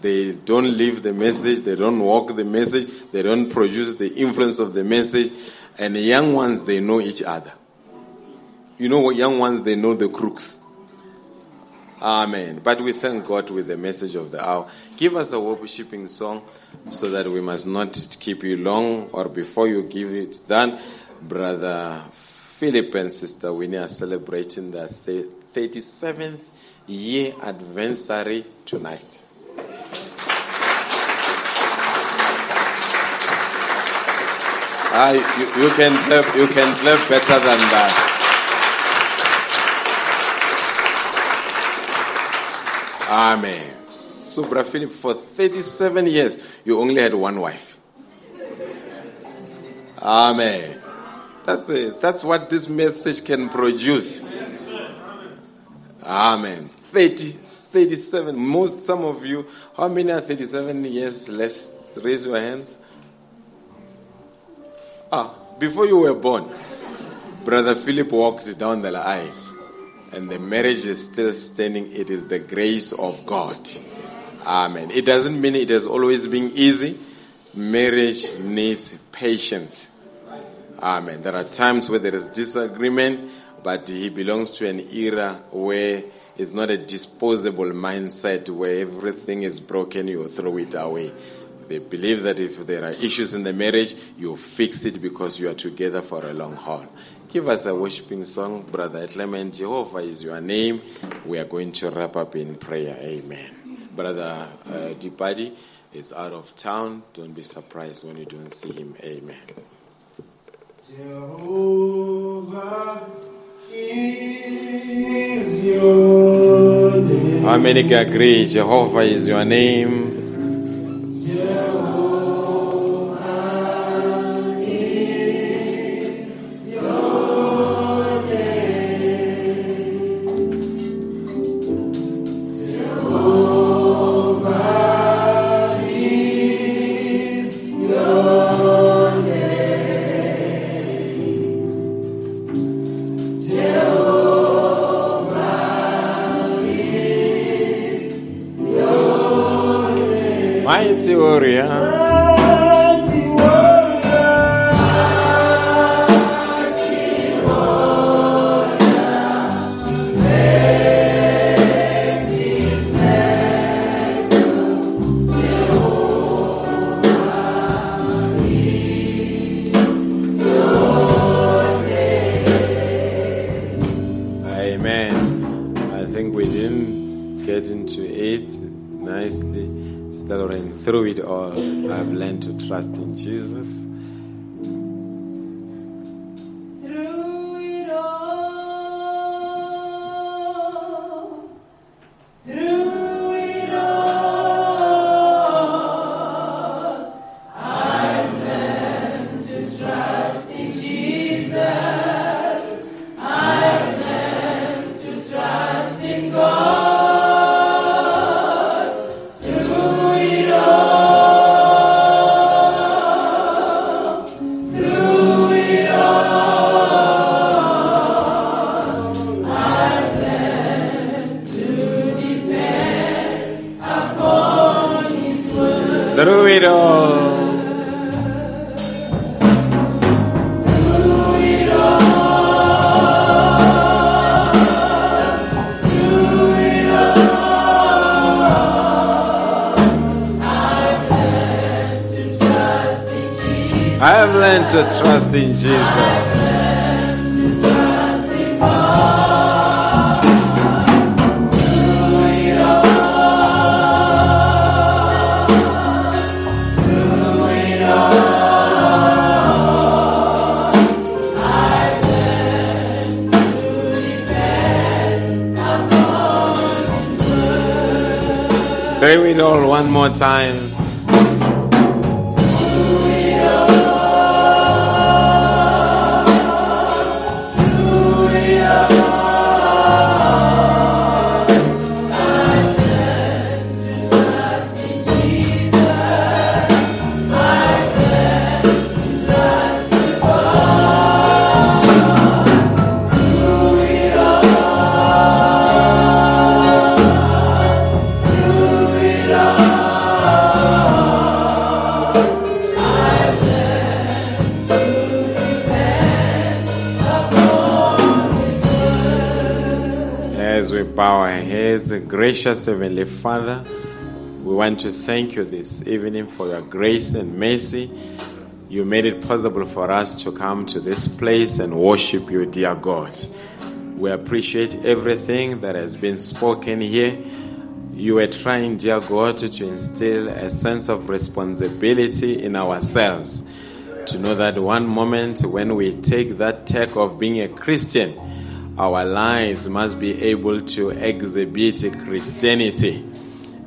Speaker 2: They don't live the message, they don't walk the message, they don't produce the influence of the message. And the young ones, they know each other. You know what, young ones, they know the crooks. Amen. But we thank God with the message of the hour. Give us a worshiping song so that we must not keep you long or before you give it done. Brother Philip and Sister Winnie are celebrating their 37th year anniversary tonight. Ah, you, you, can clap, you can clap better than that. Amen. So, Brother Philip, for 37 years, you only had one wife. Amen. That's it. That's what this message can produce. Amen. 30, 37. Most, some of you, how many are 37 years less? Raise your hands. Ah, before you were born, Brother Philip walked down the aisle and the marriage is still standing. It is the grace of God. Amen. It doesn't mean it has always been easy. Marriage needs patience. Amen. There are times where there is disagreement, but he belongs to an era where it's not a disposable mindset where everything is broken, you throw it away. They believe that if there are issues in the marriage, you fix it because you are together for a long haul. Give us a worshiping song, Brother Clement. Jehovah is your name. We are going to wrap up in prayer. Amen. Brother uh, Dipadi is out of town. Don't be surprised when you don't see him. Amen.
Speaker 3: Jehovah is your name.
Speaker 2: How many can agree Jehovah is your name? Mighty Through it all, I've learned to trust in Jesus. Gracious Heavenly Father, we want to thank you this evening for your grace and mercy. You made it possible for us to come to this place and worship you, dear God. We appreciate everything that has been spoken here. You are trying, dear God, to instill a sense of responsibility in ourselves. To know that one moment when we take that tag of being a Christian, our lives must be able to exhibit Christianity.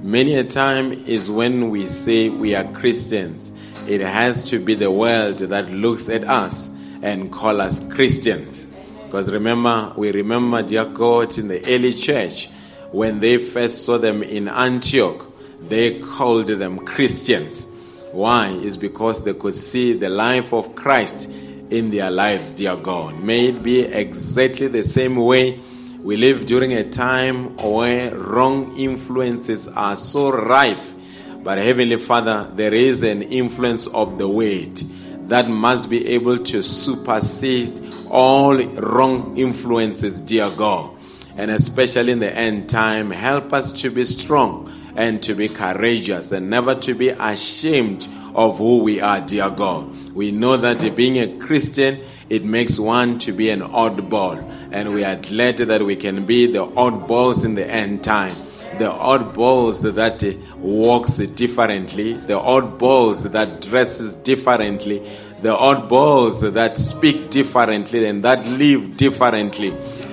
Speaker 2: Many a time is when we say we are Christians, it has to be the world that looks at us and call us Christians. Because remember, we remember, dear God, in the early church, when they first saw them in Antioch, they called them Christians. Why? Is because they could see the life of Christ in their lives, dear God. May it be exactly the same way we live during a time where wrong influences are so rife. But Heavenly Father, there is an influence of the Word that must be able to supersede all wrong influences, dear God. And especially in the end time, help us to be strong and to be courageous and never to be ashamed of who we are, dear God. We know that being a Christian, it makes one to be an oddball. And we are glad that we can be the oddballs in the end time. The oddballs that walks differently, the oddballs that dresses differently, the oddballs that speak differently and that live differently.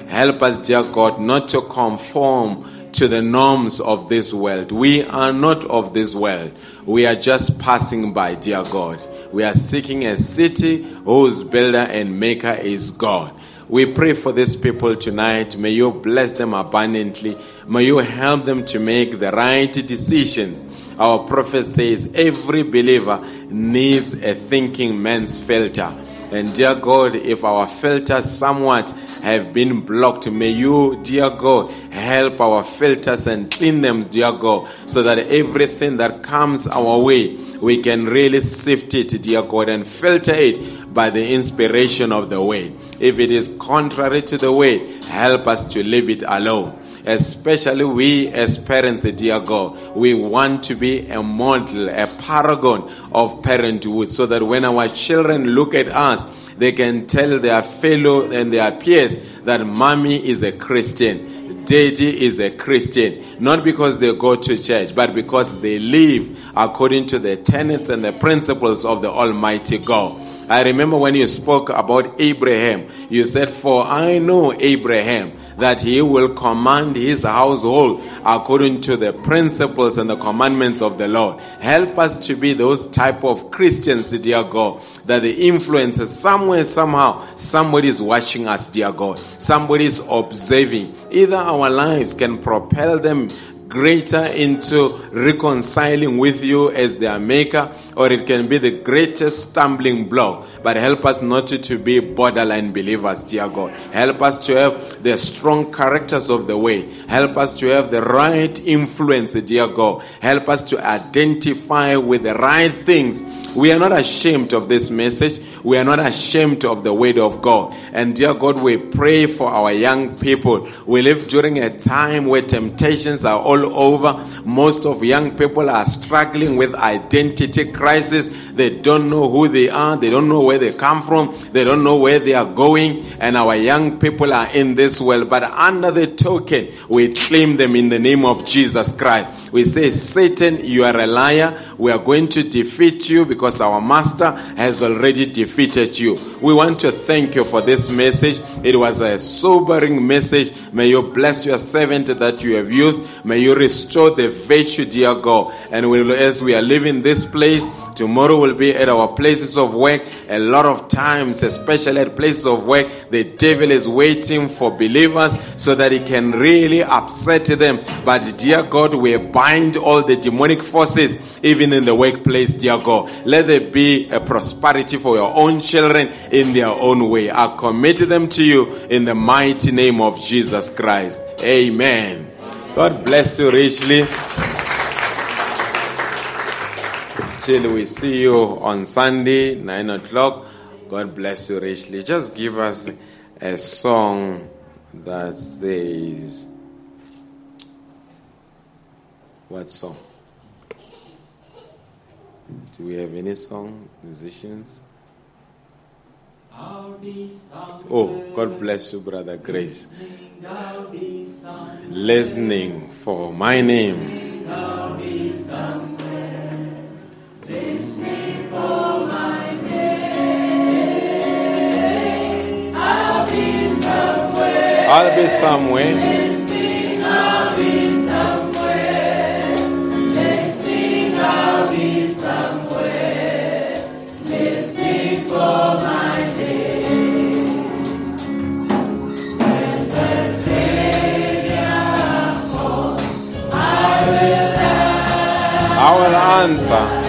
Speaker 2: Help us, dear God, not to conform to to the norms of this world. We are not of this world. We are just passing by, dear God. We are seeking a city whose builder and maker is God. We pray for these people tonight. May you bless them abundantly. May you help them to make the right decisions. Our prophet says every believer needs a thinking man's filter. And dear God, if our filters somewhat have been blocked, may you, dear God, help our filters and clean them, dear God, so that everything that comes our way, we can really sift it, dear God, and filter it by the inspiration of the way. If it is contrary to the way, help us to leave it alone. Especially we as parents, dear God, we want to be a model, a paragon of parenthood so that when our children look at us, they can tell their fellow and their peers that mommy is a Christian, daddy is a Christian. Not because they go to church, but because they live according to the tenets and the principles of the Almighty God. I remember when you spoke about Abraham, you said, For I know Abraham that he will command his household according to the principles and the commandments of the Lord. Help us to be those type of Christians, dear God, that the influence somewhere, somehow, somebody is watching us, dear God. Somebody is observing. Either our lives can propel them greater into reconciling with you as their maker, or it can be the greatest stumbling block. But help us not to, be borderline believers, dear God. Help us to have the strong characters of the way. Help us to have the right influence, dear God. Help us to identify with the right things. We are not ashamed of this message. We are not ashamed of the word of God. And dear God, we pray for our young people. We live during a time where temptations are all over. Most of young people are struggling with identity crisis. They don't know who they are. They don't know where they come from. They don't know where they are going. And our young people are in this world. But under the token, we claim them in the name of Jesus Christ. We say, Satan, you are a liar. We are going to defeat you because our master has already defeated you. We want to thank you for this message. It was a sobering message. May you bless your servant that you have used. May you restore the virtue, dear God. And we, as we are leaving this place, Tomorrow will be at our places of work. A lot of times, especially at places of work, the devil is waiting for believers so that he can really upset them. But dear God, we bind all the demonic forces even in the workplace, dear God. Let there be a prosperity for your own children in their own way. I commit them to you in the mighty name of Jesus Christ. Amen. God bless you richly. Till we see you on Sunday, 9 o'clock. God bless you richly. Just give us a song that says, What song? Do we have any song, musicians?
Speaker 3: Oh, I'll be somewhere.
Speaker 2: Oh, God bless you, Brother Grace.
Speaker 3: I'll be somewhere.
Speaker 2: Listening for my name.
Speaker 3: I'll be somewhere. Listening for my name. I'll be somewhere.
Speaker 2: I'll be somewhere.
Speaker 3: Listening, I'll be somewhere. Will
Speaker 2: answer.